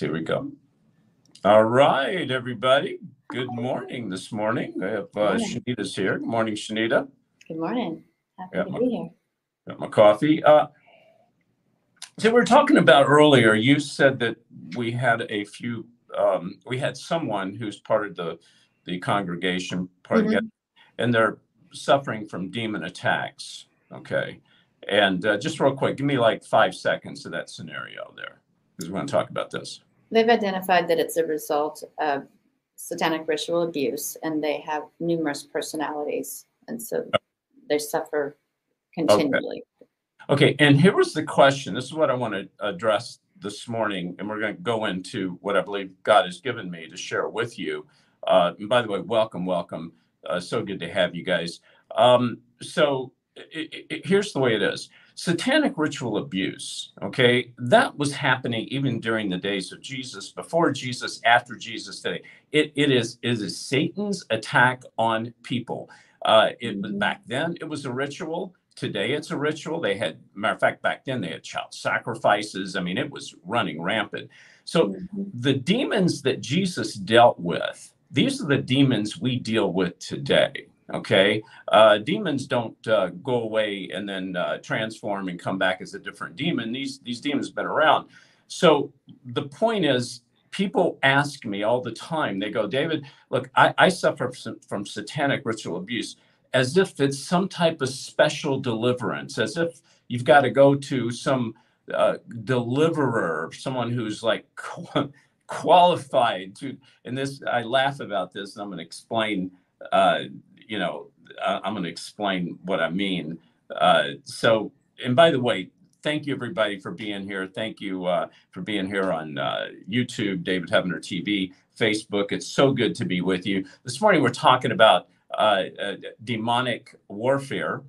Here we go. All right, everybody. Good morning this morning. I have uh, Morning. Shanita's here. Good morning, Shanita. Good morning. Happy Yeah, to my- be here. Got my coffee. Uh, so we were talking about earlier. You said that we had a few. Um, we had someone who's part of the the congregation, part of the, and they're suffering from demon attacks. Okay, and uh, just real quick, give me like five seconds of that scenario there, because we're going to talk about this. They've identified that it's a result of satanic ritual abuse and they have numerous personalities. And so they suffer continually. Okay, okay, and here was the question. This is what I want to address this morning, and we're going to go into what I believe God has given me to share with you. Uh, and by the way, welcome, welcome. Uh, so good to have you guys. Um, so i i here's the way it is satanic ritual abuse, okay, that was happening even during the days of Jesus, before Jesus, after Jesus today. It, it, is, it is Satan's attack on people. Uh, it was Mhm. back then, it was a ritual. Today it's a ritual. They had, matter of fact, back then they had child sacrifices. I mean, it was running rampant. So Mhm. the demons that Jesus dealt with, these are the demons we deal with today. Okay, uh, demons don't uh, go away and then uh, transform and come back as a different demon. These these demons have been around. So the point is, people ask me all the time. They go, David, look, I, I suffer from, from satanic ritual abuse, as if it's some type of special deliverance, as if you've got to go to some uh, deliverer, someone who's like qualified to. And this, I laugh about this, and I'm going to explain. Uh, you know, uh, I'm going to explain what I mean. Uh, so, and by the way, thank you everybody for being here. Thank you uh, for being here on uh, YouTube, David Heavener TV, Facebook. It's so good to be with you. This morning we're talking about uh, uh, demonic warfare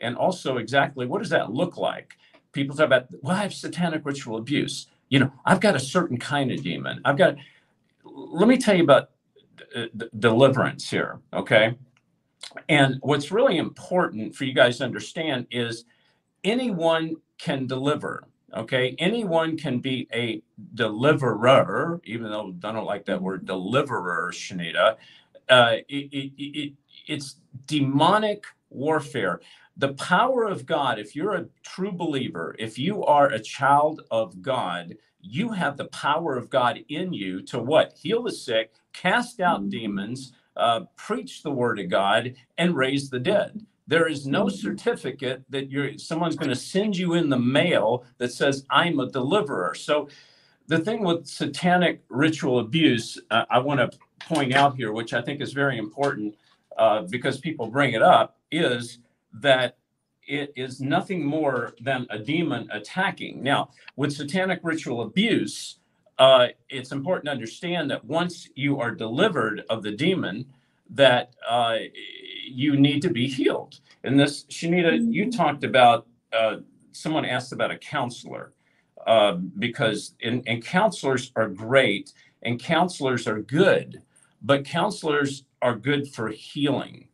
and also exactly what does that look like? People talk about, well, I have satanic ritual abuse. You know, I've got a certain kind of demon. I've got, let me tell you about uh, deliverance here, okay? And what's really important for you guys to understand is anyone can deliver. Okay, anyone can be a deliverer, even though I don't like that word deliverer, Shanita. Uh, it, it, it, it's demonic warfare. The power of God, if you're a true believer, if you are a child of God, you have the power of God in you to what? Heal the sick, cast out demons, uh, preach the word of God, and raise the dead. There is no certificate that you're someone's going to send you in the mail that says I'm a deliverer. So the thing with satanic ritual abuse, uh, I want to point out here, which I think is very important uh, because people bring it up, is that it is nothing more than a demon attacking. Now, with satanic ritual abuse, uh, it's important to understand that once you are delivered of the demon, that uh, you need to be healed. And this, Shanita, you talked about. Uh, someone asked about a counselor uh, because, and, and counselors are great, and counselors are good, but counselors are good for healing.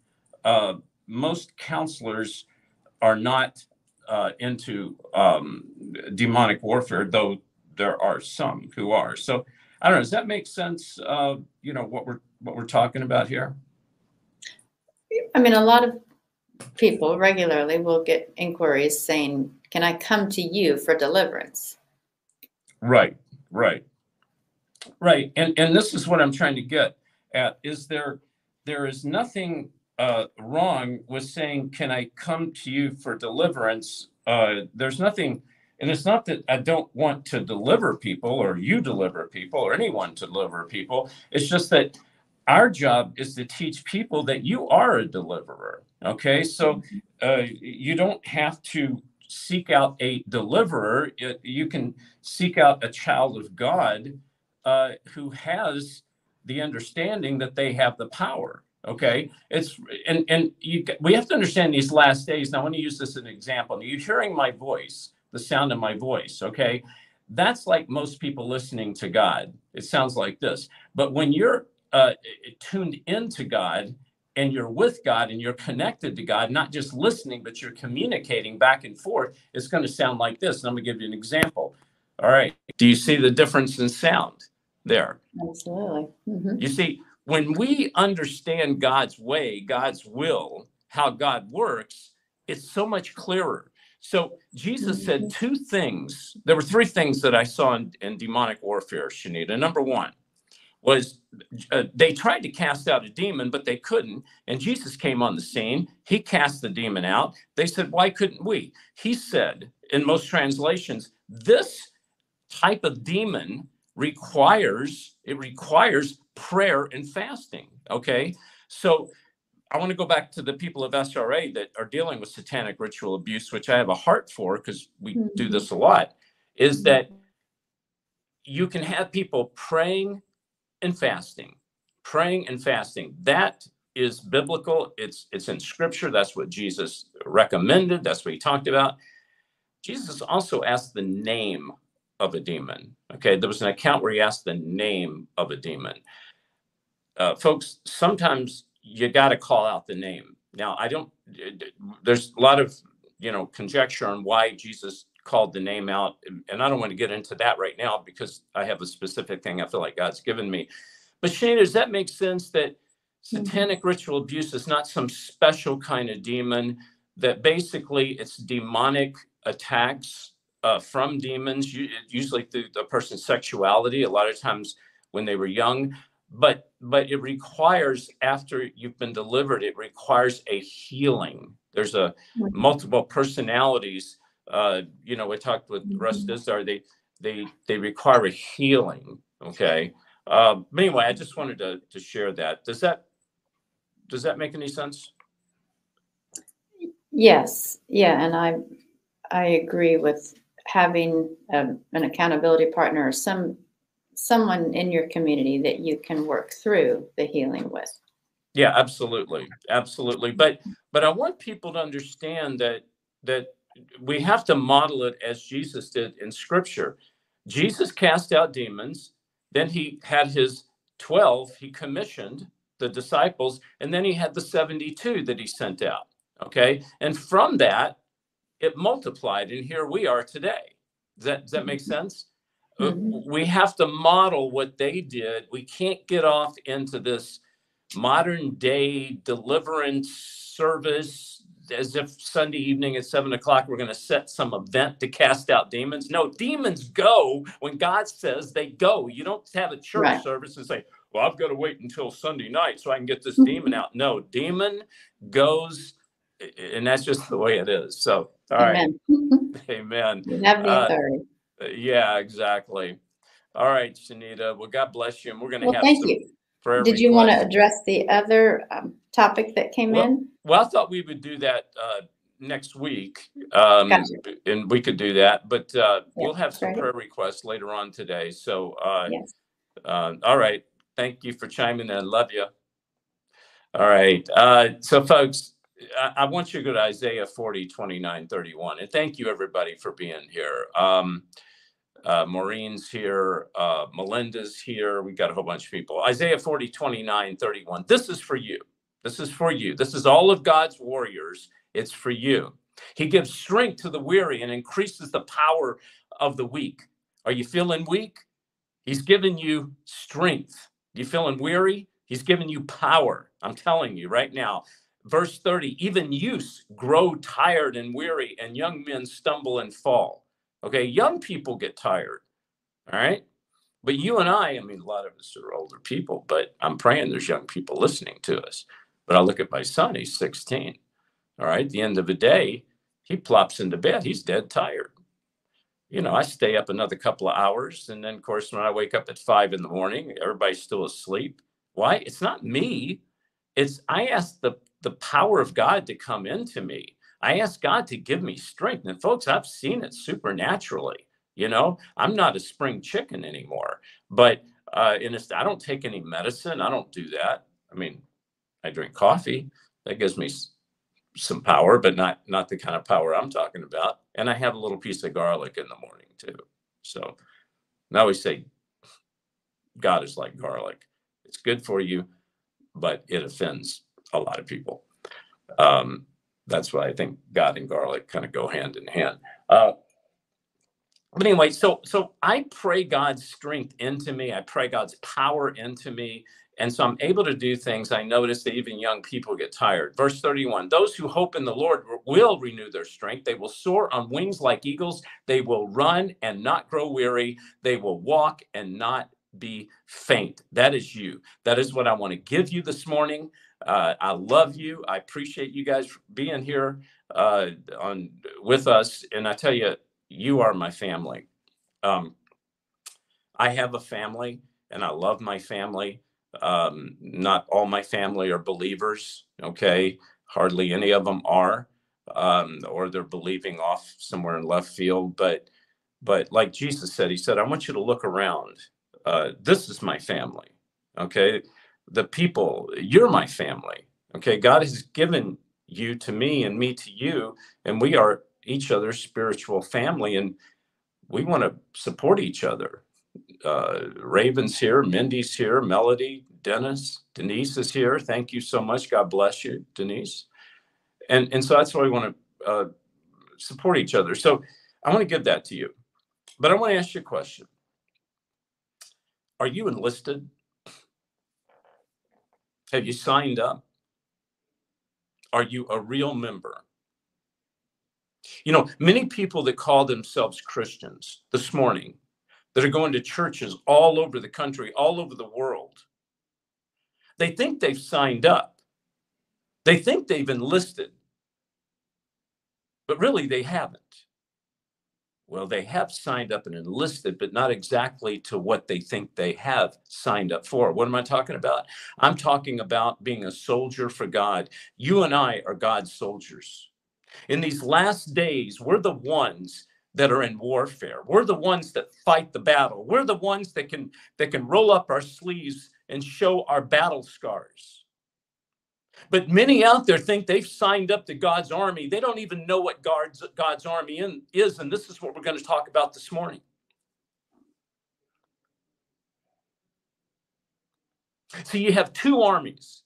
Uh, most counselors are not uh, into um, demonic warfare, though there are some who are. So I don't know. Does that make sense? Uh, you know what we're what we're talking about here. I mean, a lot of people regularly will get inquiries saying, Can I come to you for deliverance? Right, right, right. And and this is what I'm trying to get at. Is there there is nothing uh, wrong with saying, "Can I come to you for deliverance?" Uh, there's nothing, and it's not that I don't want to deliver people, or you deliver people, or anyone to deliver people. It's just that our job is to teach people that you are a deliverer. Okay, so uh, you don't have to seek out a deliverer. You can seek out a child of God uh, who has the understanding that they have the power. Okay, it's and and you we have to understand these last days. Now, I want to use this as an example. You're hearing my voice, the sound of my voice. Okay, that's like most people listening to God. It sounds like this. But when you're uh, tuned into God and you're with God and you're connected to God, not just listening, but you're communicating back and forth, it's going to sound like this. And I'm going to give you an example. All right. Do you see the difference in sound there? Absolutely. Mhm. You see, when we understand God's way, God's will, how God works, it's so much clearer. So Jesus said two things. There were three things that I saw in, in demonic warfare, Shanita. Number one was uh, they tried to cast out a demon, but they couldn't. And Jesus came on the scene. He cast the demon out. They said, Why couldn't we? He said, in most translations, this type of demon requires it requires prayer and fasting okay so i want to go back to the people of sra that are dealing with satanic ritual abuse which i have a heart for because we do this a lot is that you can have people praying and fasting praying and fasting. That is biblical. It's it's in scripture. That's what jesus recommended. That's what he talked about. Jesus also asked the name of a demon. Okay, there was an account where he asked the name of a demon. Uh, folks, sometimes you got to call out the name. Now, I don't. There's a lot of you know conjecture on why Jesus called the name out, and I don't want to get into that right now because I have a specific thing I feel like God's given me. But Shane, does that make sense that satanic ritual abuse is not some special kind of demon? That basically it's demonic attacks uh, from demons, usually through the person's sexuality. A lot of times when they were young, but but it requires after you've been delivered, it requires a healing. There's a multiple personalities. Uh, you know, we talked with Russ Mhm. Dizdar. They they they require a healing. Okay. Uh, but anyway, I just wanted to to share that. Does that does that make any sense? Yes, yeah, and I, I agree with having um, an accountability partner or some, someone in your community that you can work through the healing with. Yeah, absolutely, absolutely. But but I want people to understand that that we have to model it as Jesus did in Scripture. Jesus cast out demons, then he had his twelve. He commissioned the disciples, and then he had the seventy-two that he sent out. Okay, and from that, it multiplied, and here we are today. Does that does that make mm-hmm. sense? Uh, Mhm. We have to model what they did. We can't get off into this modern day deliverance service as if Sunday evening at seven o'clock we're going to set some event to cast out demons. No, demons go when God says they go. You don't have a church Right. service and say, "Well, I've got to wait until Sunday night so I can get this demon out." No, demon goes, and that's just the way it is. So, all right, Amen. amen. You have the authority. Yeah, exactly. All right, Shanita. Well, God bless you, and we're going to Well, have thank you. Did you want to address the other um, topic that came Well, in? Well, I thought we would do that uh, next week, um, Gotcha. and we could do that. But uh, we'll have some great. prayer requests later on today. So, uh, Yes. uh, all right. Thank you for chiming in. Love you. All right. Uh, so, folks, I, I want you to go to Isaiah 40, 29, 31. And thank you, everybody, for being here. Um, uh, Maureen's here. Uh, Melinda's here. We got a whole bunch of people. Isaiah 40, 29, 31. This is for you. This is for you. This is all of God's warriors. It's for you. He gives strength to the weary and increases the power of the weak. Are you feeling weak? He's given you strength. You feeling weary? He's given you power. I'm telling you right now. Verse 30 even youths grow tired and weary, and young men stumble and fall. Okay, young people get tired. All right. But you and I, I mean, a lot of us are older people, but I'm praying there's young people listening to us. But I look at my son, he's 16. All right. At the end of the day, he plops into bed. He's dead tired. You know, I stay up another couple of hours. And then, of course, when I wake up at five in the morning, everybody's still asleep. Why? It's not me. It's I ask the, the power of God to come into me. I ask God to give me strength. And folks, I've seen it supernaturally. You know, I'm not a spring chicken anymore. But uh, in a, I don't take any medicine. I don't do that. I mean, I drink coffee. That gives me some power, but not not the kind of power I'm talking about. And I have a little piece of garlic in the morning too. So I always say, God is like garlic. It's good for you, but it offends a lot of people. Um, that's why I think God and garlic kind of go hand in hand. Uh, but anyway, so so I pray God's strength into me. I pray God's power into me. And so I'm able to do things. I notice that even young people get tired. Verse 31 Those who hope in the Lord will renew their strength. They will soar on wings like eagles. They will run and not grow weary. They will walk and not be faint. That is you. That is what I want to give you this morning. Uh, I love you. I appreciate you guys being here uh, on with us. And I tell you, you are my family. Um, I have a family, and I love my family. Um, not all my family are believers. Okay, hardly any of them are, um, or they're believing off somewhere in left field. But, but like Jesus said, He said, "I want you to look around. Uh, this is my family." Okay, the people, you're my family. Okay, God has given you to me and me to you, and we are each other's spiritual family, and we want to support each other. Uh, Raven's here, Mindy's here, Melody, Dennis, Denise is here. Thank you so much. God bless you, Denise. And and so that's why we want to uh, support each other. So I want to give that to you, but I want to ask you a question. Are you enlisted? Have you signed up? Are you a real member? You know, many people that call themselves Christians this morning that are going to churches all over the country, all over the world, they think they've signed up. They think they've enlisted, but really they haven't. Well, they have signed up and enlisted, but not exactly to what they think they have signed up for. What am I talking about? I'm talking about being a soldier for God. You and I are God's soldiers. In these last days, we're the ones that are in warfare. We're the ones that fight the battle. We're the ones that can that can roll up our sleeves and show our battle scars. But many out there think they've signed up to God's army. They don't even know what God's, God's army in, is. And this is what we're going to talk about this morning. So you have two armies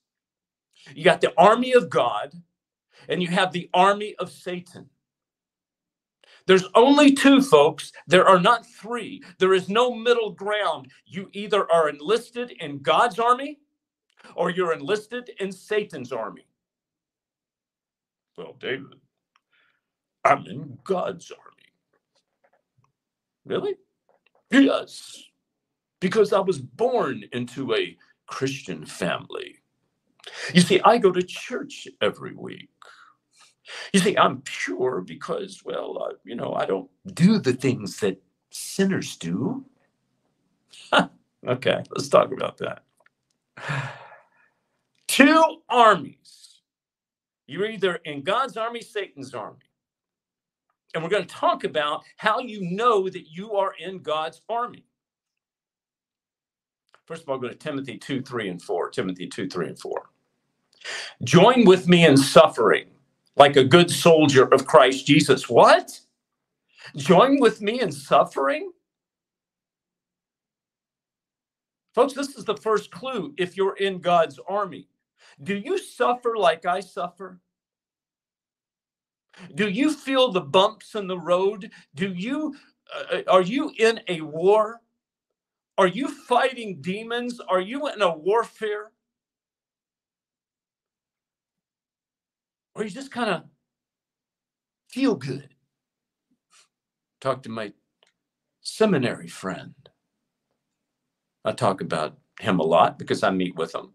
you got the army of God, and you have the army of Satan. There's only two, folks. There are not three. There is no middle ground. You either are enlisted in God's army or you're enlisted in Satan's army. Well, David, I'm in God's army. Really? Yes, because I was born into a Christian family. You see, I go to church every week. You see, I'm pure because, well, uh, you know, I don't do the things that sinners do. okay, let's talk about that. Two armies. You're either in God's army, Satan's army. And we're going to talk about how you know that you are in God's army. First of all, go to Timothy 2, 3, and 4. Timothy 2, 3, and 4. Join with me in suffering like a good soldier of Christ Jesus. What? Join with me in suffering? Folks, this is the first clue if you're in God's army. Do you suffer like I suffer? Do you feel the bumps in the road? Do you uh, are you in a war? Are you fighting demons? Are you in a warfare? or you just kind of feel good. Talk to my seminary friend. I talk about him a lot because I meet with him,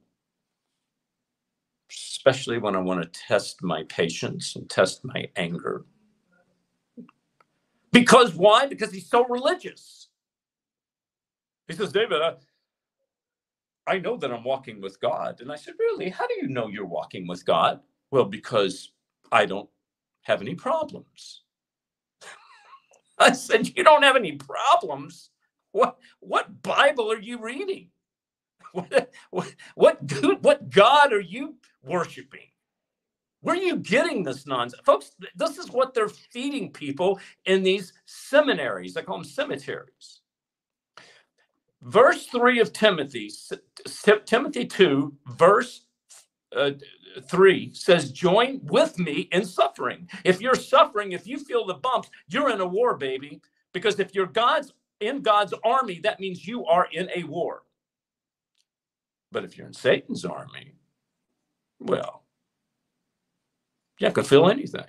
especially when I want to test my patience and test my anger. Because why? Because he's so religious. He says, David, I, I know that I'm walking with God. And I said, Really? How do you know you're walking with God? Well, because I don't have any problems. I said, You don't have any problems? What, what Bible are you reading? What, what, dude, what God are you worshiping? Where are you getting this nonsense? Folks, this is what they're feeding people in these seminaries. I call them cemeteries. Verse 3 of Timothy, Timothy 2, verse uh, 3 says, Join with me in suffering. If you're suffering, if you feel the bumps, you're in a war, baby. Because if you're God's in God's army, that means you are in a war. But if you're in Satan's army, well, you can feel anything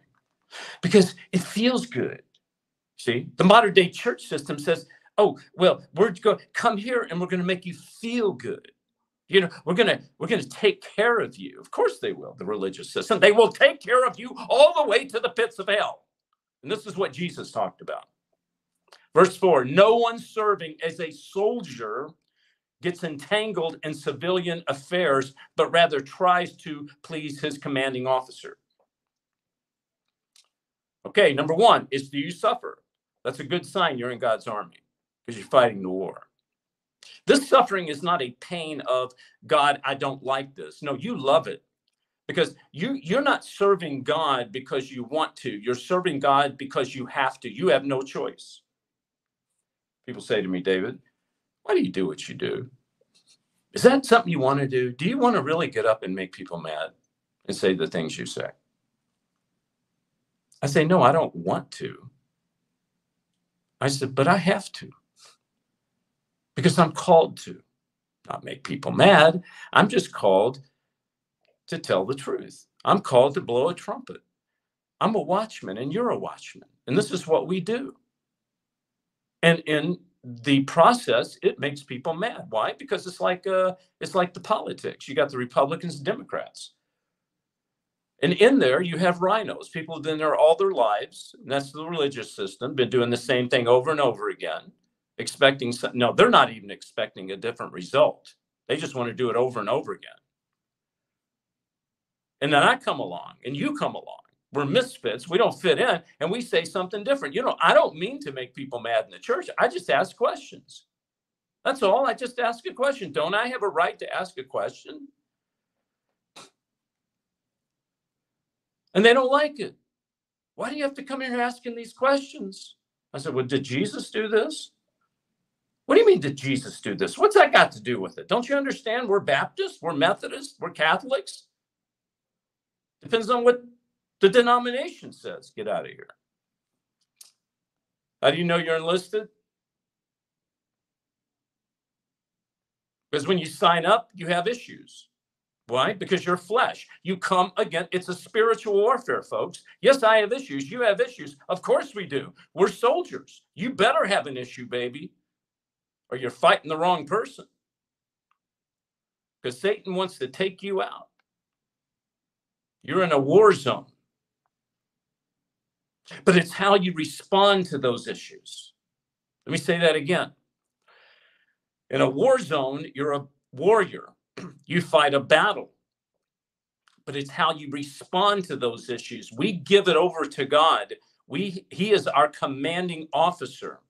because it feels good. See, the modern day church system says, oh, well, we're going come here and we're going to make you feel good. You know, we're going to we're going to take care of you. Of course they will, the religious system. They will take care of you all the way to the pits of hell. And this is what Jesus talked about. Verse 4, no one serving as a soldier gets entangled in civilian affairs, but rather tries to please his commanding officer. Okay, number one is do you suffer? That's a good sign you're in God's army because you're fighting the war. This suffering is not a pain of God, I don't like this. No, you love it because you you're not serving God because you want to. You're serving God because you have to. You have no choice. People say to me, David, why do you do what you do? Is that something you want to do? Do you want to really get up and make people mad and say the things you say? I say, no, I don't want to. I said, but I have to because I'm called to not make people mad. I'm just called to tell the truth. I'm called to blow a trumpet. I'm a watchman and you're a watchman. And this is what we do. And in the process, it makes people mad. Why? Because it's like uh, it's like the politics. You got the Republicans and Democrats. And in there, you have RINOs people who've been there all their lives. And that's the religious system, been doing the same thing over and over again, expecting some, no, they're not even expecting a different result. They just want to do it over and over again. And then I come along and you come along. We're misfits. We don't fit in and we say something different. You know, I don't mean to make people mad in the church. I just ask questions. That's all. I just ask a question. Don't I have a right to ask a question? and they don't like it. Why do you have to come here asking these questions? I said, Well, did Jesus do this? What do you mean, did Jesus do this? What's that got to do with it? Don't you understand? We're Baptists, we're Methodists, we're Catholics. Depends on what the denomination says. Get out of here. How do you know you're enlisted? Because when you sign up, you have issues. Why? Because you're flesh. You come again. It's a spiritual warfare, folks. Yes, I have issues. You have issues. Of course we do. We're soldiers. You better have an issue, baby, or you're fighting the wrong person. Because Satan wants to take you out. You're in a war zone. But it's how you respond to those issues. Let me say that again. In a war zone, you're a warrior. You fight a battle. But it's how you respond to those issues. We give it over to god. We he is our commanding officer.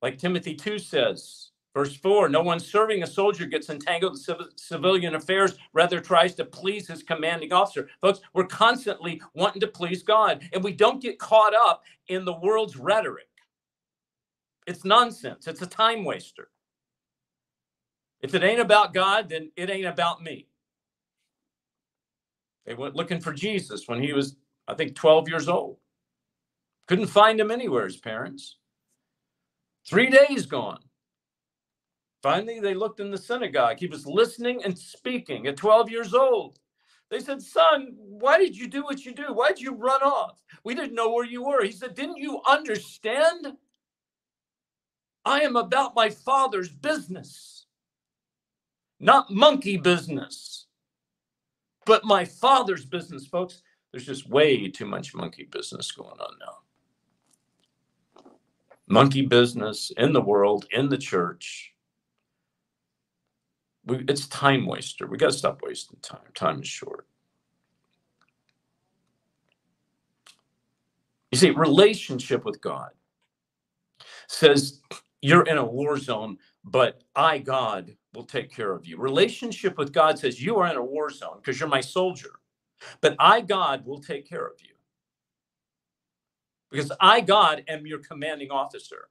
Like timothy 2 says verse 4 no one serving a soldier gets entangled in civilian affairs rather tries to please his commanding officer folks we're constantly wanting to please god and we don't get caught up in the world's rhetoric it's nonsense it's a time waster if it ain't about God, then it ain't about me. They went looking for Jesus when he was, I think, 12 years old. Couldn't find him anywhere, his parents. Three days gone. Finally, they looked in the synagogue. He was listening and speaking at 12 years old. They said, Son, why did you do what you do? Why did you run off? We didn't know where you were. He said, Didn't you understand? I am about my father's business not monkey business, but my father's business, folks. There's just way too much monkey business going on now. Monkey business in the world, in the church. We, it's time waster. We got to stop wasting time. Time is short. You see, relationship with God says you're in a war zone, but I, God, will take care of you. Relationship with God says you are in a war zone because you're my soldier, but I, God, will take care of you. Because I, God, am your commanding officer.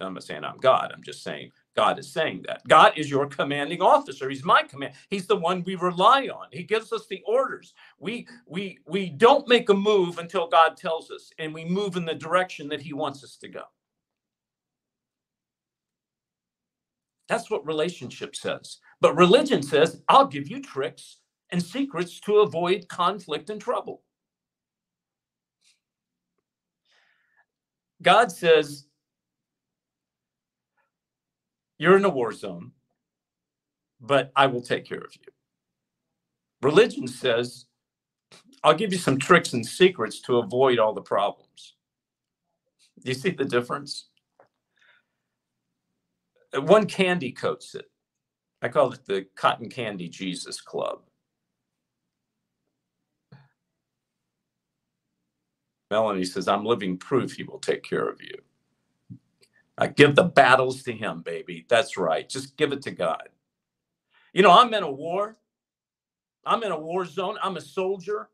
I'm not saying I'm God. I'm just saying God is saying that. God is your commanding officer. He's my command. He's the one we rely on. He gives us the orders. We we we don't make a move until God tells us, and we move in the direction that He wants us to go. That's what relationship says. But religion says, I'll give you tricks and secrets to avoid conflict and trouble. God says, You're in a war zone, but I will take care of you. Religion says, I'll give you some tricks and secrets to avoid all the problems. You see the difference? One candy coats it. I call it the Cotton Candy Jesus Club. Melanie says, I'm living proof he will take care of you. I give the battles to him, baby. That's right. Just give it to God. You know, I'm in a war. I'm in a war zone. I'm a soldier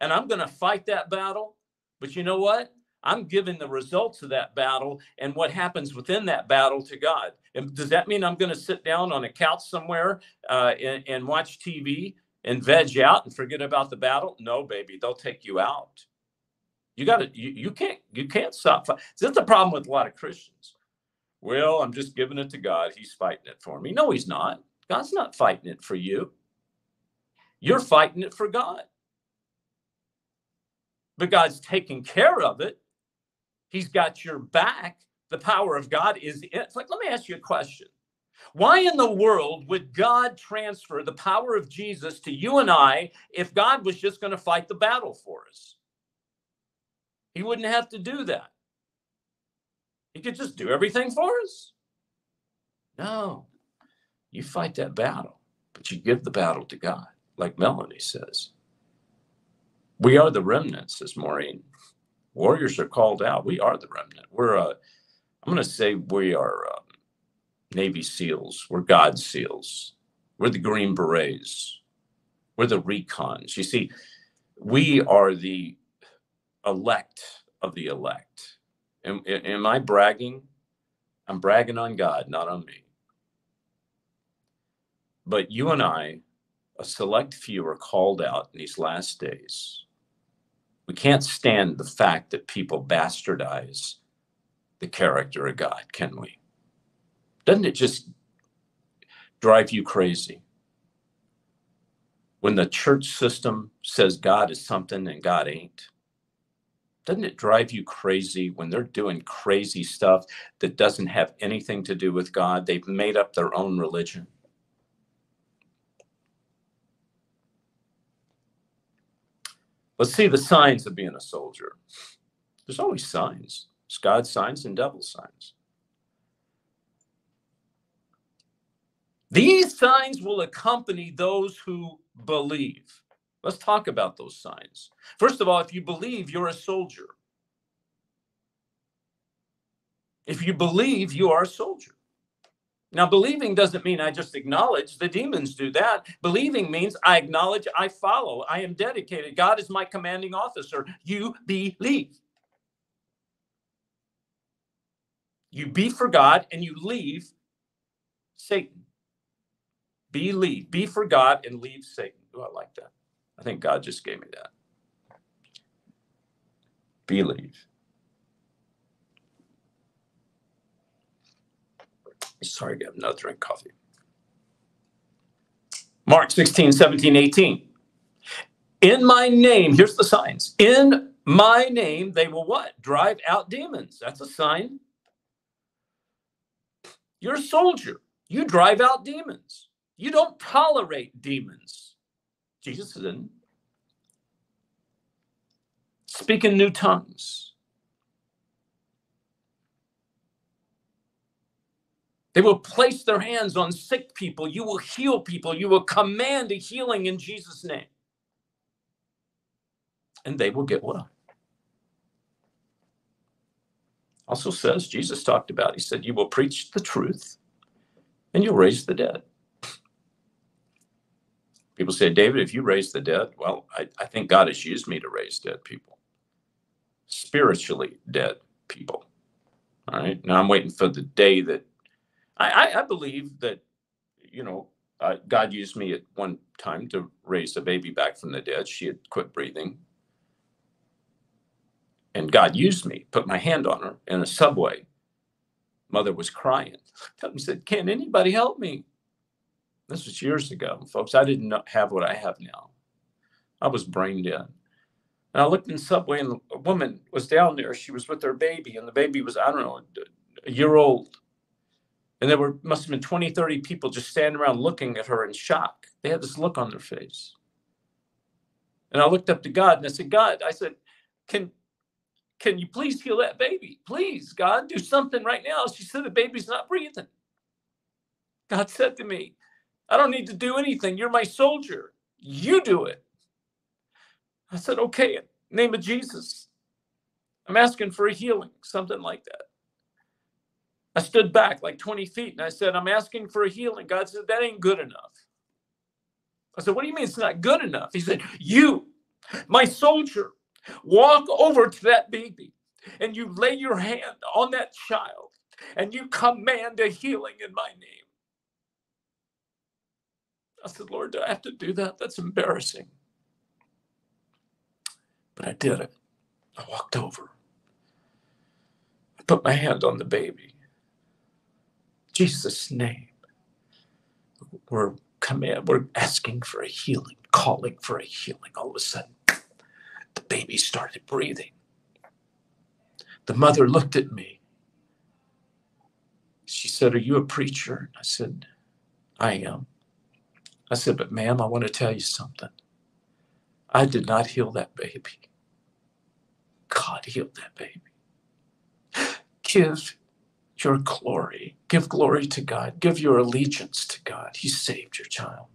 and I'm going to fight that battle. But you know what? I'm giving the results of that battle and what happens within that battle to God. And does that mean I'm going to sit down on a couch somewhere uh, and, and watch TV and veg out and forget about the battle? No, baby, they'll take you out. You got to. You, you can't. You can't stop. That's the problem with a lot of Christians. Well, I'm just giving it to God. He's fighting it for me. No, he's not. God's not fighting it for you. You're fighting it for God. But God's taking care of it. He's got your back. The power of God is it's like let me ask you a question. Why in the world would God transfer the power of Jesus to you and I if God was just going to fight the battle for us? He wouldn't have to do that. He could just do everything for us. No, you fight that battle, but you give the battle to God, like Melanie says. We are the remnants, says Maureen. Warriors are called out. We are the remnant. We're, uh, I'm going to say we are um, Navy SEALs. We're God SEALs. We're the Green Berets. We're the recons. You see, we are the elect of the elect. Am, am I bragging? I'm bragging on God, not on me. But you and I, a select few, are called out in these last days. We can't stand the fact that people bastardize the character of God, can we? Doesn't it just drive you crazy? When the church system says God is something and God ain't? Doesn't it drive you crazy when they're doing crazy stuff that doesn't have anything to do with God? They've made up their own religion. Let's see the signs of being a soldier. There's always signs. There's God's signs and devil signs. These signs will accompany those who believe. Let's talk about those signs. First of all, if you believe, you're a soldier. If you believe, you are a soldier. Now, believing doesn't mean I just acknowledge. The demons do that. Believing means I acknowledge, I follow, I am dedicated. God is my commanding officer. You believe. You be for God and you leave Satan. Believe. Be for God and leave Satan. Do I like that. I think God just gave me that. Believe. Sorry, get another drink coffee. Mark 16, 17, 18. In my name, here's the signs. In my name, they will what? Drive out demons. That's a sign. You're a soldier. You drive out demons. You don't tolerate demons. Jesus didn't. Speak in new tongues. They will place their hands on sick people. You will heal people. You will command a healing in Jesus' name. And they will get well. Also says, Jesus talked about, he said, You will preach the truth and you'll raise the dead. People say, David, if you raise the dead, well, I, I think God has used me to raise dead people, spiritually dead people. All right. Now I'm waiting for the day that I, I, I believe that, you know, uh, God used me at one time to raise a baby back from the dead. She had quit breathing. And God used me, put my hand on her in a subway. Mother was crying. I said, Can anybody help me? This was years ago, folks. I didn't have what I have now. I was brain dead. And I looked in subway, and a woman was down there. She was with her baby, and the baby was, I don't know, a year old. And there were must have been 20, 30 people just standing around looking at her in shock. They had this look on their face. And I looked up to God and I said, God, I said, can can you please heal that baby? Please, God, do something right now. She said the baby's not breathing. God said to me, I don't need to do anything. You're my soldier. You do it. I said, okay, name of Jesus. I'm asking for a healing, something like that. I stood back like 20 feet and I said, I'm asking for a healing. God said, that ain't good enough. I said, what do you mean it's not good enough? He said, you, my soldier, walk over to that baby and you lay your hand on that child and you command a healing in my name. I said, Lord, do I have to do that? That's embarrassing. But I did it. I walked over. I put my hand on the baby. Jesus' name. We're coming, we're asking for a healing, calling for a healing. All of a sudden, the baby started breathing. The mother looked at me. She said, Are you a preacher? I said, I am. I said, But ma'am, I want to tell you something. I did not heal that baby. God healed that baby. Give your glory. Give glory to God. Give your allegiance to God. He saved your child.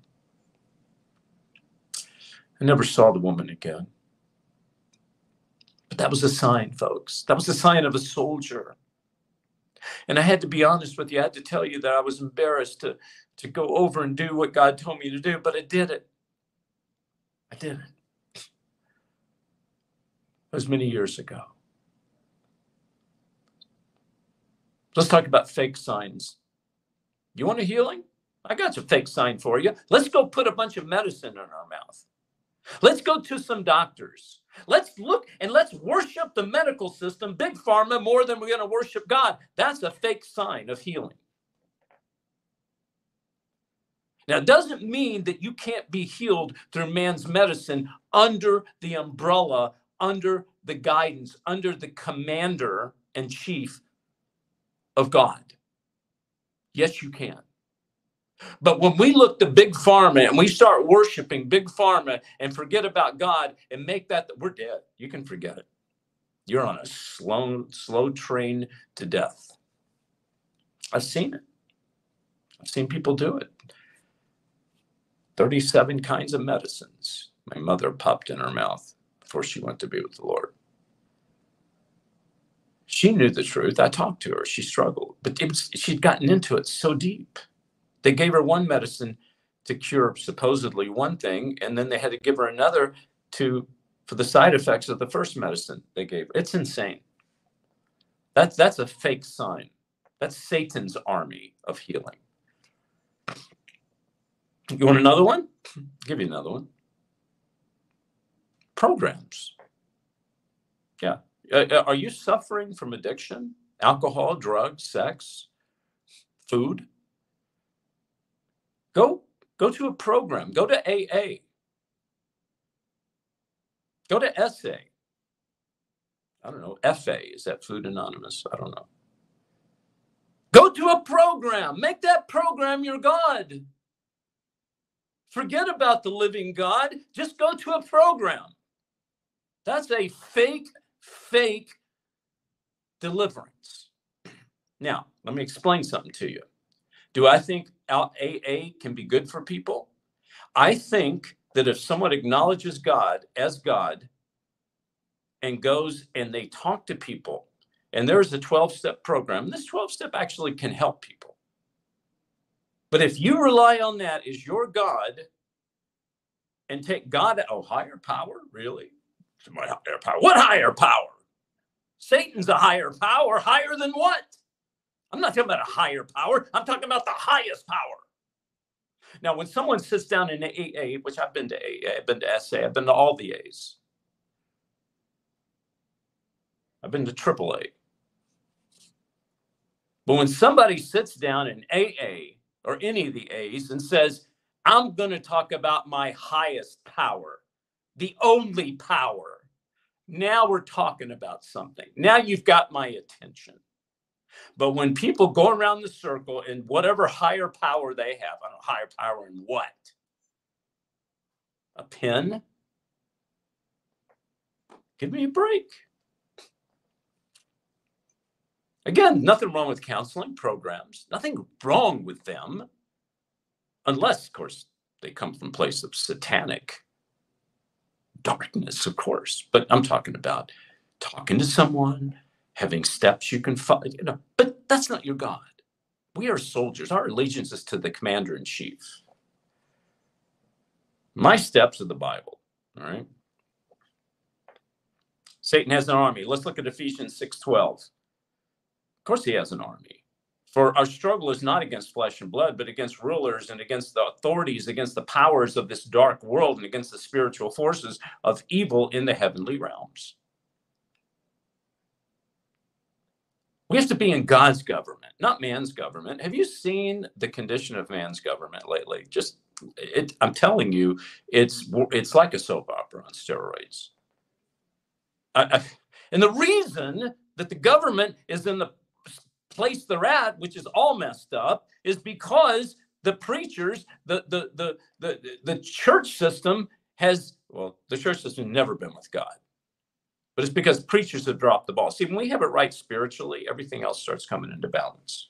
I never saw the woman again. But that was a sign, folks. That was a sign of a soldier. And I had to be honest with you. I had to tell you that I was embarrassed to, to go over and do what God told me to do, but I did it. I did it. It was many years ago. Let's talk about fake signs. You want a healing? I got a fake sign for you. Let's go put a bunch of medicine in our mouth. Let's go to some doctors. Let's look and let's worship the medical system, big pharma, more than we're going to worship God. That's a fake sign of healing. Now, it doesn't mean that you can't be healed through man's medicine under the umbrella, under the guidance, under the commander and chief of God. Yes, you can. But when we look to big pharma and we start worshiping big pharma and forget about God and make that, we're dead. You can forget it. You're on a slow, slow train to death. I've seen it. I've seen people do it. 37 kinds of medicines my mother popped in her mouth before she went to be with the Lord. She knew the truth. I talked to her. She struggled, but was, she'd gotten into it so deep. They gave her one medicine to cure supposedly one thing, and then they had to give her another to for the side effects of the first medicine they gave her. It's insane. That's that's a fake sign. That's Satan's army of healing. You want another one? I'll give you another one. Programs. Yeah. Uh, uh, are you suffering from addiction? Alcohol, drugs, sex, food? Go go to a program. Go to AA. Go to SA. I don't know. FA is that Food Anonymous? I don't know. Go to a program. Make that program your God. Forget about the living God. Just go to a program. That's a fake, fake deliverance. Now, let me explain something to you. Do I think AA can be good for people? I think that if someone acknowledges God as God and goes and they talk to people, and there's a 12 step program, this 12 step actually can help people. But if you rely on that as your God and take God, oh, higher power? Really? My higher power. What higher power? Satan's a higher power. Higher than what? I'm not talking about a higher power. I'm talking about the highest power. Now, when someone sits down in AA, which I've been to AA, I've been to SA, I've been to all the A's. I've been to AAA. But when somebody sits down in AA or any of the A's and says, I'm going to talk about my highest power, the only power, now we're talking about something. Now you've got my attention. But when people go around the circle in whatever higher power they have, I don't know, higher power in what? A pen? Give me a break. Again, nothing wrong with counseling programs, nothing wrong with them, unless, of course, they come from a place of satanic darkness, of course. But I'm talking about talking to someone, having steps you can follow, you know, but that's not your God. We are soldiers. Our allegiance is to the commander in chief. My steps are the Bible. All right. Satan has an army. Let's look at Ephesians 6:12. Of course, he has an army. For our struggle is not against flesh and blood, but against rulers and against the authorities, against the powers of this dark world, and against the spiritual forces of evil in the heavenly realms. We have to be in God's government, not man's government. Have you seen the condition of man's government lately? Just, it, I'm telling you, it's it's like a soap opera on steroids. I, I, and the reason that the government is in the place they're at, which is all messed up, is because the preachers, the the the the, the church system has well, the church system never been with God. But it's because preachers have dropped the ball. See, when we have it right spiritually, everything else starts coming into balance.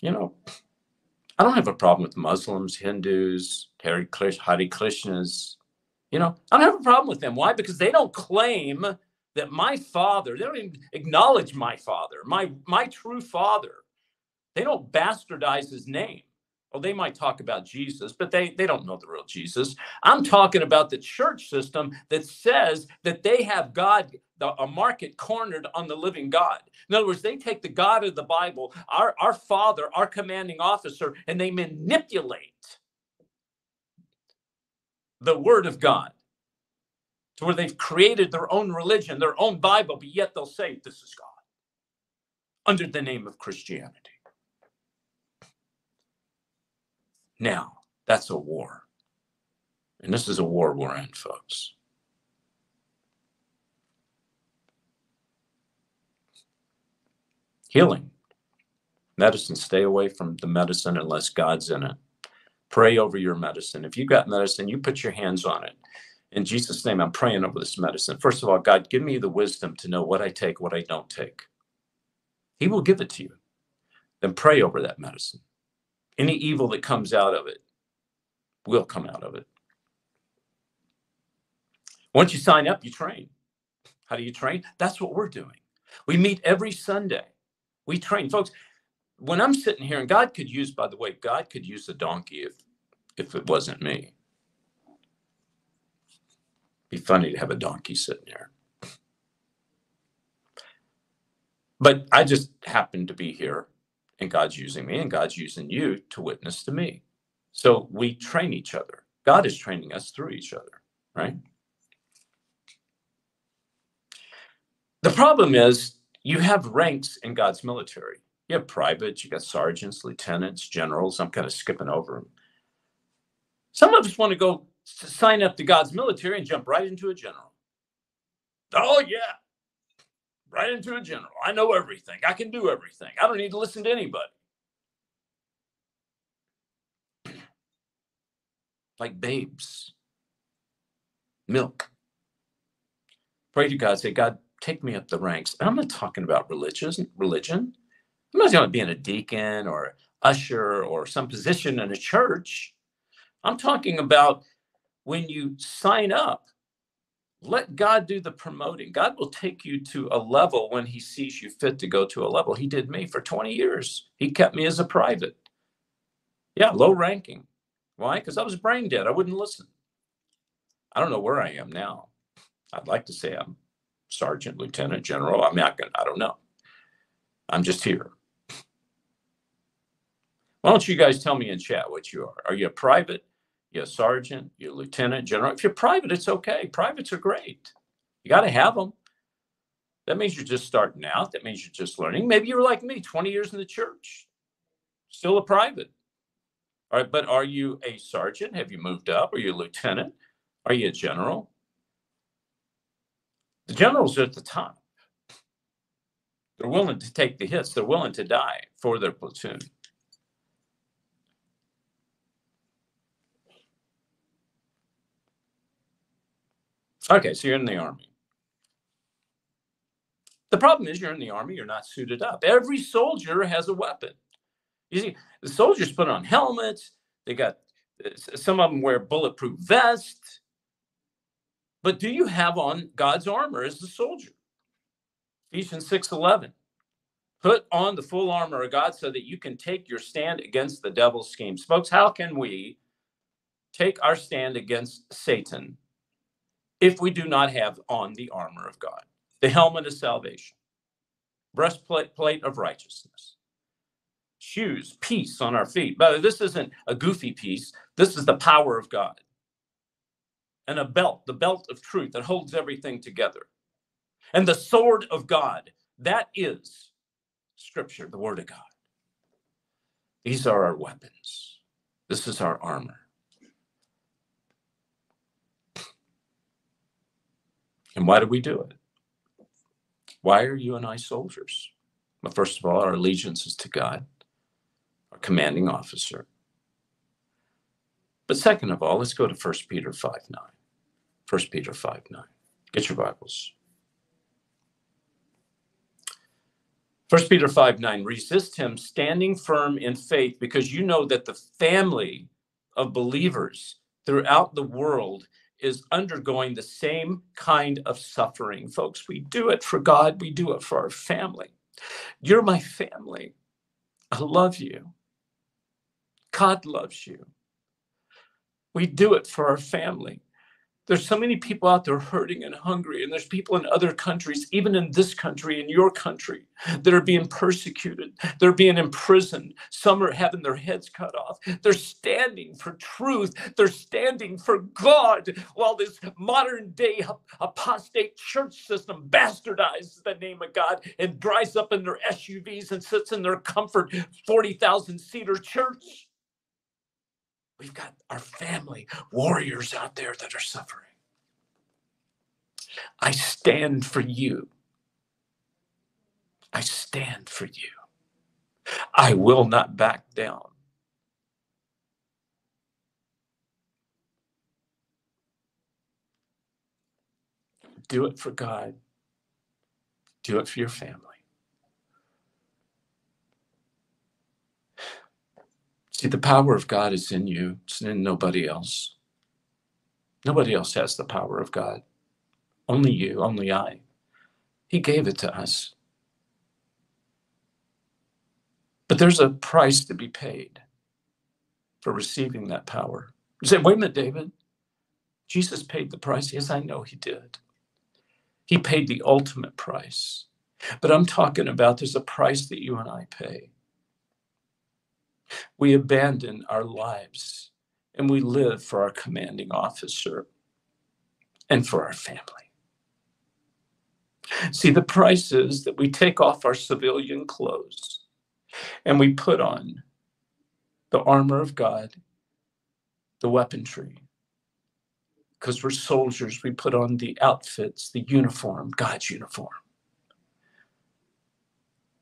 You know, I don't have a problem with Muslims, Hindus, Hare Krishnas, you know, I don't have a problem with them. Why? Because they don't claim that my father, they don't even acknowledge my father, my my true father. They don't bastardize his name. Well, they might talk about Jesus, but they, they don't know the real Jesus. I'm talking about the church system that says that they have God, the, a market cornered on the living God. In other words, they take the God of the Bible, our, our Father, our commanding officer, and they manipulate the word of God to where they've created their own religion, their own Bible, but yet they'll say this is God under the name of Christianity. Now, that's a war. And this is a war we're in, folks. Healing. Medicine, stay away from the medicine unless God's in it. Pray over your medicine. If you've got medicine, you put your hands on it. In Jesus' name, I'm praying over this medicine. First of all, God, give me the wisdom to know what I take, what I don't take. He will give it to you. Then pray over that medicine. Any evil that comes out of it will come out of it. Once you sign up, you train. How do you train? That's what we're doing. We meet every Sunday. We train. Folks, when I'm sitting here, and God could use, by the way, God could use a donkey if if it wasn't me. Be funny to have a donkey sitting there. But I just happen to be here, and God's using me, and God's using you to witness to me. So we train each other. God is training us through each other, right? The problem is you have ranks in God's military. You have privates, you got sergeants, lieutenants, generals. I'm kind of skipping over them. Some of us want to go sign up to God's military and jump right into a general. Oh, yeah, right into a general. I know everything. I can do everything. I don't need to listen to anybody. like babes, milk. Pray to God, say, God, take me up the ranks. And I'm not talking about religion, religion. I'm not talking about being a deacon or usher or some position in a church. I'm talking about when you sign up, let God do the promoting. God will take you to a level when He sees you fit to go to a level. He did me for 20 years. He kept me as a private. Yeah, low ranking. Why? Because I was brain dead. I wouldn't listen. I don't know where I am now. I'd like to say I'm sergeant, lieutenant, general. I'm not gonna, I don't know. I'm just here. Why don't you guys tell me in chat what you are? Are you a private? You a sergeant? You a lieutenant, general? If you're private, it's okay. Privates are great. You got to have them. That means you're just starting out. That means you're just learning. Maybe you're like me, 20 years in the church, still a private. All right, but are you a sergeant? Have you moved up? Are you a lieutenant? Are you a general? The generals are at the top. They're willing to take the hits. They're willing to die for their platoon. Okay, so you're in the army. The problem is you're in the army, you're not suited up. Every soldier has a weapon. You see, the soldiers put on helmets, they got some of them wear bulletproof vests. But do you have on God's armor as a soldier? Ephesians 6:11. Put on the full armor of God so that you can take your stand against the devil's schemes. Folks, how can we take our stand against Satan if we do not have on the armor of God, the helmet of salvation, breastplate plate of righteousness, shoes, peace on our feet. But this isn't a goofy piece. This is the power of God. And a belt, the belt of truth that holds everything together. And the sword of God, that is scripture, the word of God. These are our weapons. This is our armor. And why do we do it? Why are you and I soldiers? Well, first of all, our allegiance is to God, our commanding officer. But second of all, let's go to 1 Peter 5 9. 1 Peter 5 9. Get your Bibles. 1 Peter 5 9. Resist him, standing firm in faith, because you know that the family of believers throughout the world is undergoing the same kind of suffering. Folks, we do it for God, we do it for our family. You're my family. I love you. God loves you. We do it for our family. There's so many people out there hurting and hungry, and there's people in other countries, even in this country, in your country, that are being persecuted. They're being imprisoned. Some are having their heads cut off. They're standing for truth. They're standing for God while this modern day apostate church system bastardizes the name of God and drives up in their SUVs and sits in their comfort 40,000 seater church. We've got our family warriors out there that are suffering. I stand for you. I stand for you. I will not back down. Do it for God. Do it for your family. See, the power of God is in you, it's in nobody else. Nobody else has the power of God. Only you, only I. He gave it to us. But there's a price to be paid for receiving that power. You say, wait a minute, David. Jesus paid the price. Yes, I know he did. He paid the ultimate price. But I'm talking about there's a price that you and I pay. We abandon our lives and we live for our commanding officer and for our family. See, the price is that we take off our civilian clothes and we put on the armor of God, the weaponry. Because we're soldiers, we put on the outfits, the uniform, God's uniform.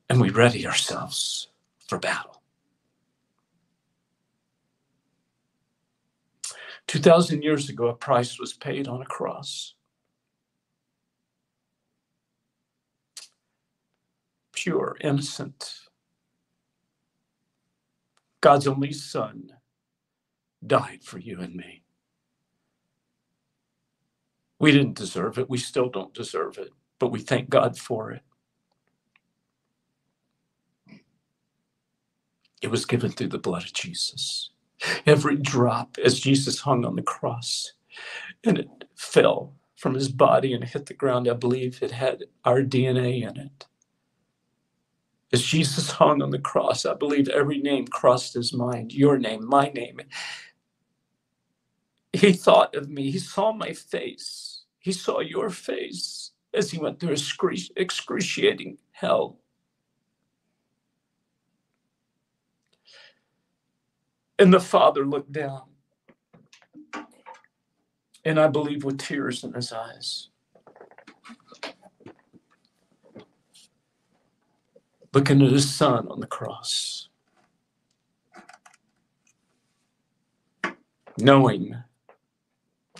And we ready ourselves for battle. 2,000 years ago, a price was paid on a cross. Pure, innocent. God's only Son died for you and me. We didn't deserve it. We still don't deserve it, but we thank God for it. It was given through the blood of Jesus. Every drop as Jesus hung on the cross and it fell from his body and hit the ground. I believe it had our DNA in it. As Jesus hung on the cross, I believe every name crossed his mind your name, my name. He thought of me, he saw my face, he saw your face as he went through excruciating hell. And the Father looked down, and I believe with tears in his eyes. Looking at his son on the cross, knowing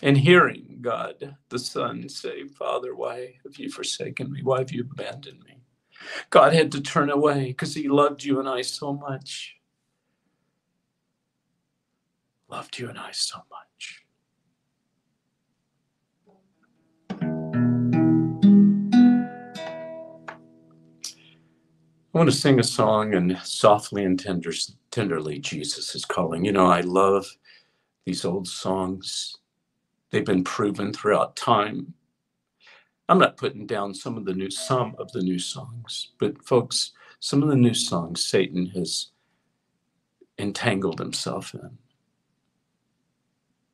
and hearing God, the Son, say, Father, why have you forsaken me? Why have you abandoned me? God had to turn away because he loved you and I so much loved you and I so much. I want to sing a song, and softly and tender, tenderly, Jesus is calling. You know, I love these old songs. They've been proven throughout time. I'm not putting down some of the new some of the new songs, but folks, some of the new songs Satan has entangled himself in.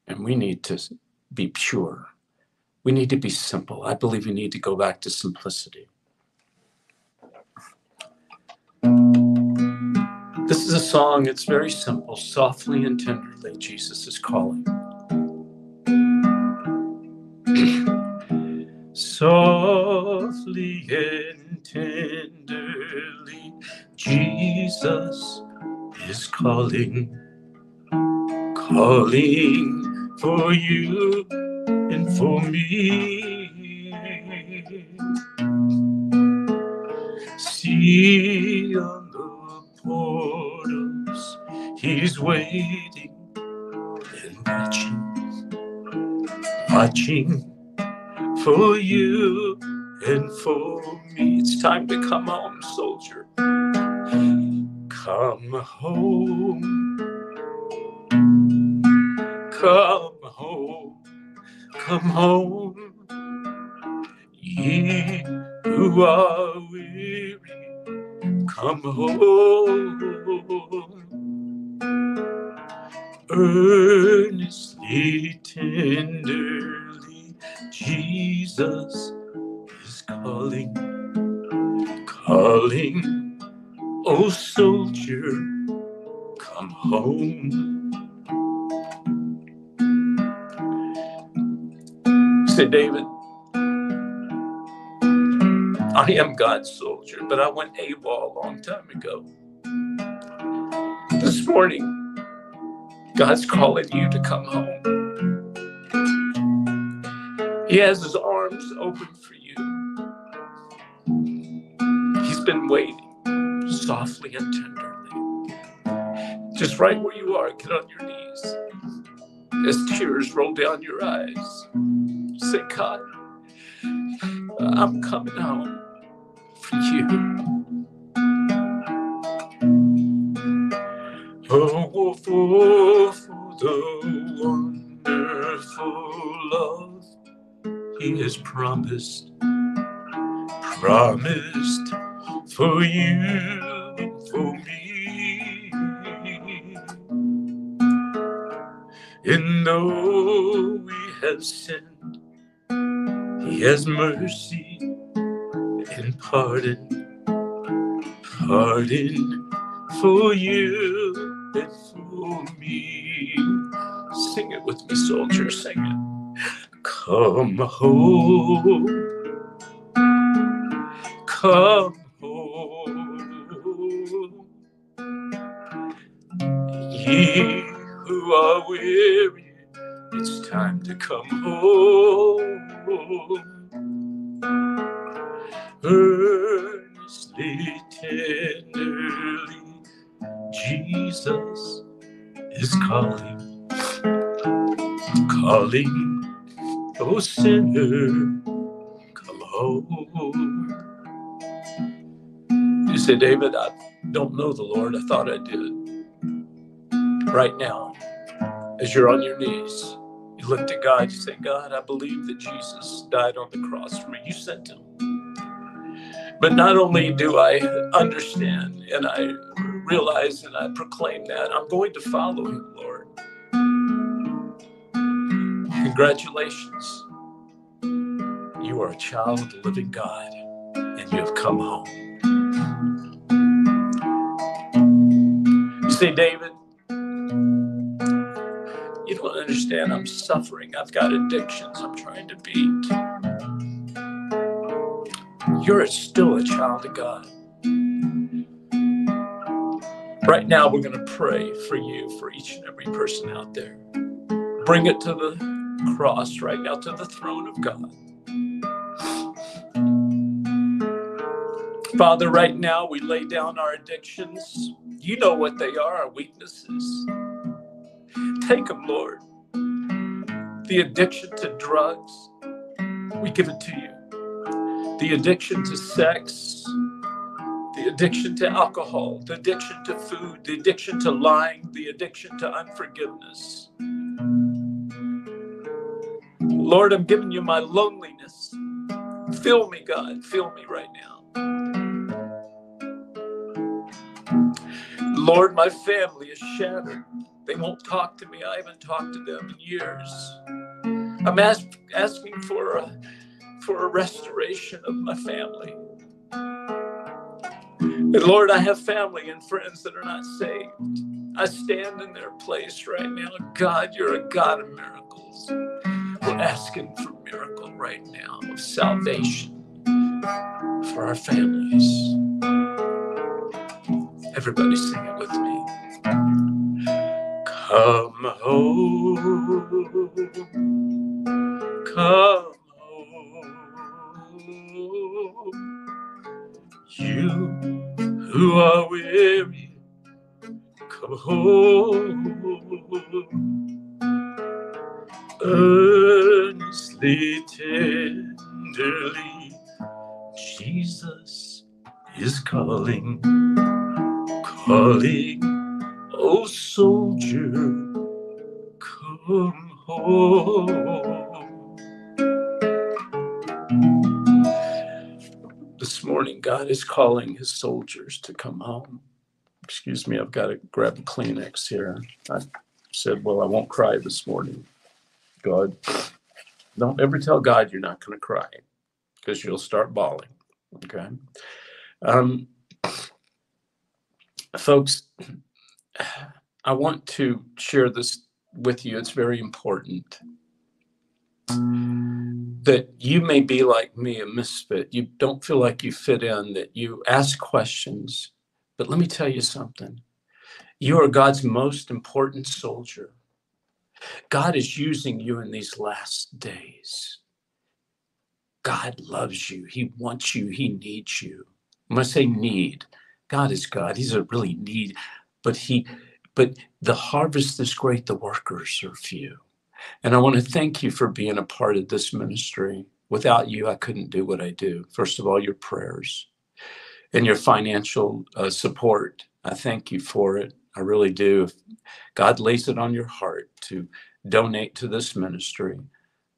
And we need to be pure. We need to be simple. I believe we need to go back to simplicity. This is a song, it's very simple. Softly and tenderly, Jesus is calling. Softly and tenderly, Jesus is calling, calling for you and for me. See on the portals, he's waiting and watching, watching for you and for me. It's time to come home, soldier. Come home Come come home, ye who are weary, come home. Earnestly, tenderly, Jesus is calling, calling, oh soldier, come home. Said, David, I am God's soldier, but I went AWOL a long time ago. This morning, God's calling you to come home. He has his arms open for you. He's been waiting softly and tenderly. Just right where you are, get on your knees as tears roll down your eyes say, God, I'm coming home for you. Oh, for, for the wonderful love He has promised, promised for you, for me. And though we have sinned, he has mercy and pardon, pardon for you and for me. Sing it with me, soldier, sing it. Come home, come home. Ye who are weary, it's time to come home. Earnestly, tenderly, Jesus is calling, calling, oh sinner, come home. You say, David, I don't know the Lord. I thought I did. Right now, as you're on your knees, you look to God, you say, God, I believe that Jesus died on the cross for me. You sent him. But not only do I understand and I realize and I proclaim that, I'm going to follow him, Lord. Congratulations. You are a child of the living God and you have come home. You say, David, don't understand. I'm suffering. I've got addictions I'm trying to beat. You're still a child of God. Right now, we're going to pray for you, for each and every person out there. Bring it to the cross right now, to the throne of God. Father, right now we lay down our addictions. You know what they are, our weaknesses. Take them, Lord. The addiction to drugs, we give it to you. The addiction to sex, the addiction to alcohol, the addiction to food, the addiction to lying, the addiction to unforgiveness. Lord, I'm giving you my loneliness. Fill me, God. Fill me right now. Lord, my family is shattered. They won't talk to me. I haven't talked to them in years. I'm ask, asking for a, for a restoration of my family. And Lord, I have family and friends that are not saved. I stand in their place right now. God, you're a God of miracles. We're asking for miracle right now of salvation for our families. Everybody sing it with me. Come home, come home, you who are weary, come home, earnestly, tenderly, Jesus is calling, calling. Oh, soldier, come home. This morning, God is calling his soldiers to come home. Excuse me, I've got to grab a Kleenex here. I said, Well, I won't cry this morning. God, don't ever tell God you're not going to cry because you'll start bawling. Okay. Um, folks, I want to share this with you. It's very important that you may be like me, a misfit. You don't feel like you fit in, that you ask questions. But let me tell you something you are God's most important soldier. God is using you in these last days. God loves you. He wants you. He needs you. When I say need, God is God. He's a really need, but he but the harvest is great, the workers are few. And I want to thank you for being a part of this ministry. Without you, I couldn't do what I do. First of all, your prayers and your financial uh, support. I thank you for it. I really do. If God lays it on your heart to donate to this ministry,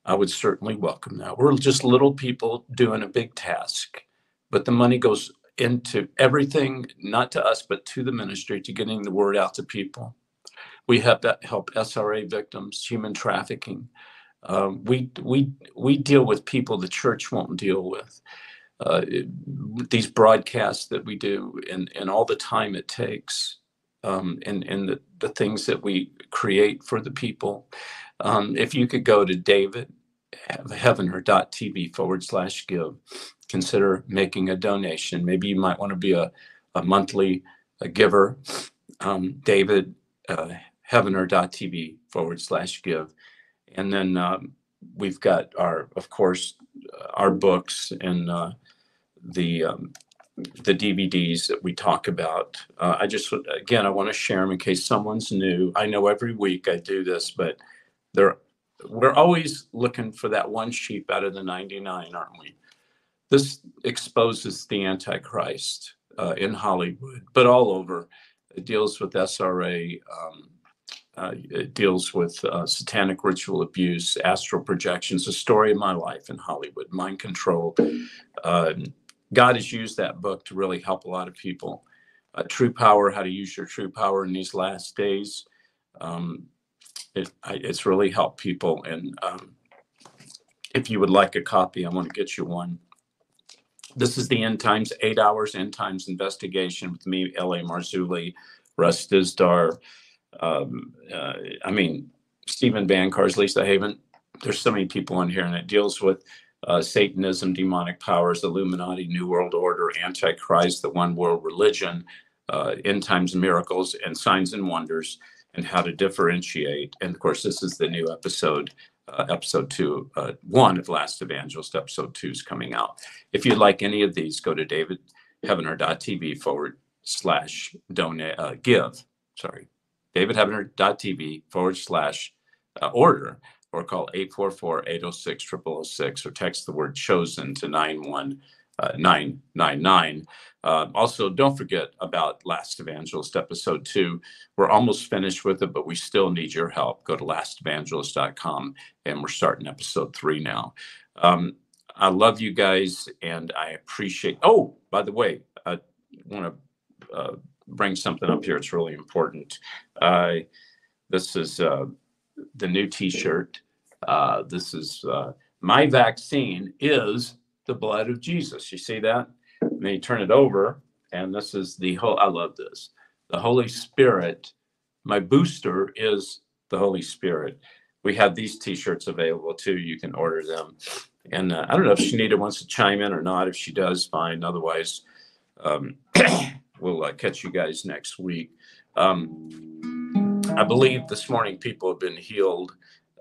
I would certainly welcome that. We're just little people doing a big task, but the money goes into everything, not to us, but to the ministry, to getting the word out to people. We help that help SRA victims, human trafficking. Um, we we we deal with people the church won't deal with. Uh, it- these broadcasts that we do, and and all the time it takes, um, and and the, the things that we create for the people. Um, if you could go to David heavener.tv forward slash give consider making a donation. Maybe you might want to be a, a monthly a giver. Um, David, uh, heavener.tv forward slash give. And then um, we've got our, of course, uh, our books and uh, the um, the DVDs that we talk about. Uh, I just again I want to share them in case someone's new. I know every week I do this, but there we're always looking for that one sheep out of the 99, aren't we? This exposes the Antichrist uh, in Hollywood, but all over. It deals with SRA um, Uh, it deals with uh, satanic ritual abuse, astral projections, the story of my life in Hollywood, mind control. Um, God has used that book to really help a lot of people. Uh, true power, how to use your true power in these last days. Um, it, I, it's really helped people. And um, if you would like a copy, I want to get you one. This is the End Times, eight hours End Times investigation with me, L.A. Marzulli, Russ Dizdar. Um, uh, I mean, Steven Bancarz, Lisa Haven. There's so many people in here, and it deals with uh, Satanism, demonic powers, Illuminati, New World Order, Antichrist, the one world religion, uh, end times miracles, and signs and wonders, and how to differentiate. And of course, this is the new episode, uh, episode two, uh, one of Last Evangelist. Episode two is coming out. If you'd like any of these, go to davidheavener.tv forward slash donate, uh, give, sorry, davidheavener.tv forward slash uh, order or call 844-806-0006 or text the word chosen to 91999. Uh, also, don't forget about Last Evangelist episode two. We're almost finished with it, but we still need your help. Go to lastevangelist.com and we're starting episode three now. Um, I love you guys and I appreciate. Oh, by the way, I want to uh, bring something up here. It's really important. Uh, this is uh, the new T-shirt. Uh, this is uh, my vaccine is the blood of Jesus. You see that? And then you turn it over, and this is the whole. I love this. The Holy Spirit. My booster is the Holy Spirit. We have these T-shirts available too. You can order them. And uh, I don't know if Shanita wants to chime in or not. If she does, fine. Otherwise, um, we'll uh, catch you guys next week. Um, I believe this morning people have been healed.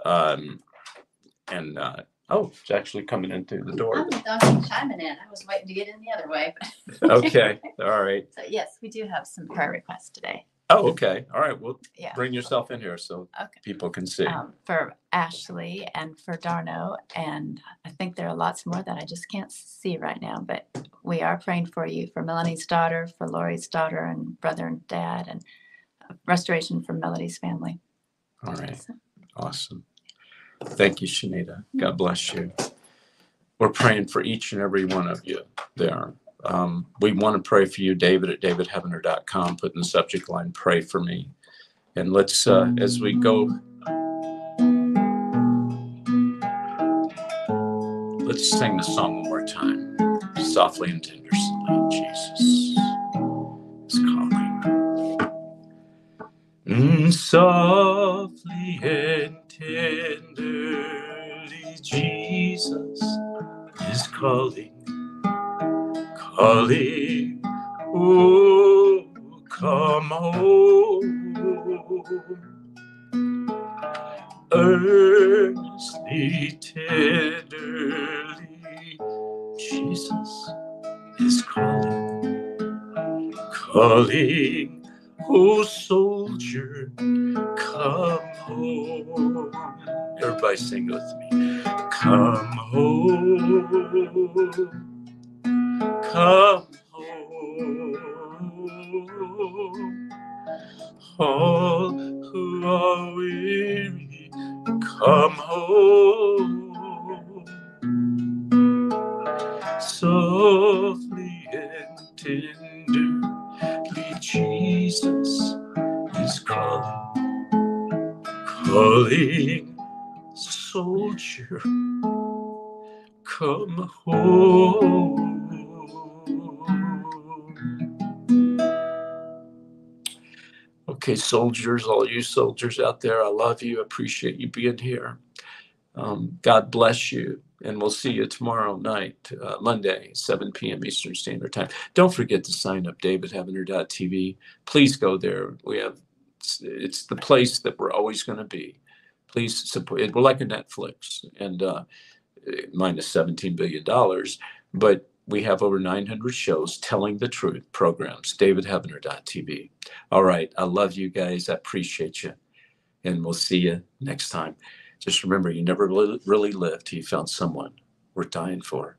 Um, and uh, oh, it's actually coming in through the door. I'm chiming in. I was waiting to get in the other way. Okay, all right. So yes, we do have some prayer requests today. Oh, okay, all right. Well, Yeah. bring yourself in here so Okay. people can see. Um, for Ashley and for Darno, and I think there are lots more that I just can't see right now, but we are praying for you, for Melanie's daughter, for Lori's daughter and brother and dad, and restoration for Melody's family. All right, So, awesome. Thank you, Shanita. God bless you. We're praying for each and every one of you there. Um, we want to pray for you, David at davidheavener.com. Put in the subject line, pray for me. And let's, uh, as we go, let's sing the song one more time. Softly and tenderly, Jesus is calling. Mm, softly and tenderly, Jesus is calling, calling, oh, come home. Earnestly, tenderly, Jesus is calling, calling, oh soldier, come home. Everybody sing with me. Come home, come home. All who are weary, come home. Softly calling, soldier, come home. Okay, soldiers, all you soldiers out there, I love you. Appreciate you being here. Um, God bless you. And we'll see you tomorrow night, uh, Monday, 7 p.m. Eastern Standard Time. Don't forget to sign up, davidheavener.tv. Please go there. We have, it's, it's the place that we're always going to be. Please support it. We're like a Netflix and uh, minus $17 billion, but we have over 900 shows telling the truth programs, davidheavener.tv All right. I love you guys. I appreciate you. And we'll see you next time. Just remember, you never really, lived till you found someone worth dying for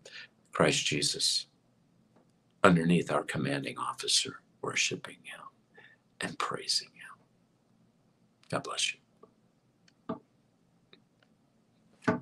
Christ Jesus underneath our commanding officer, worshiping him and praising him. God bless you.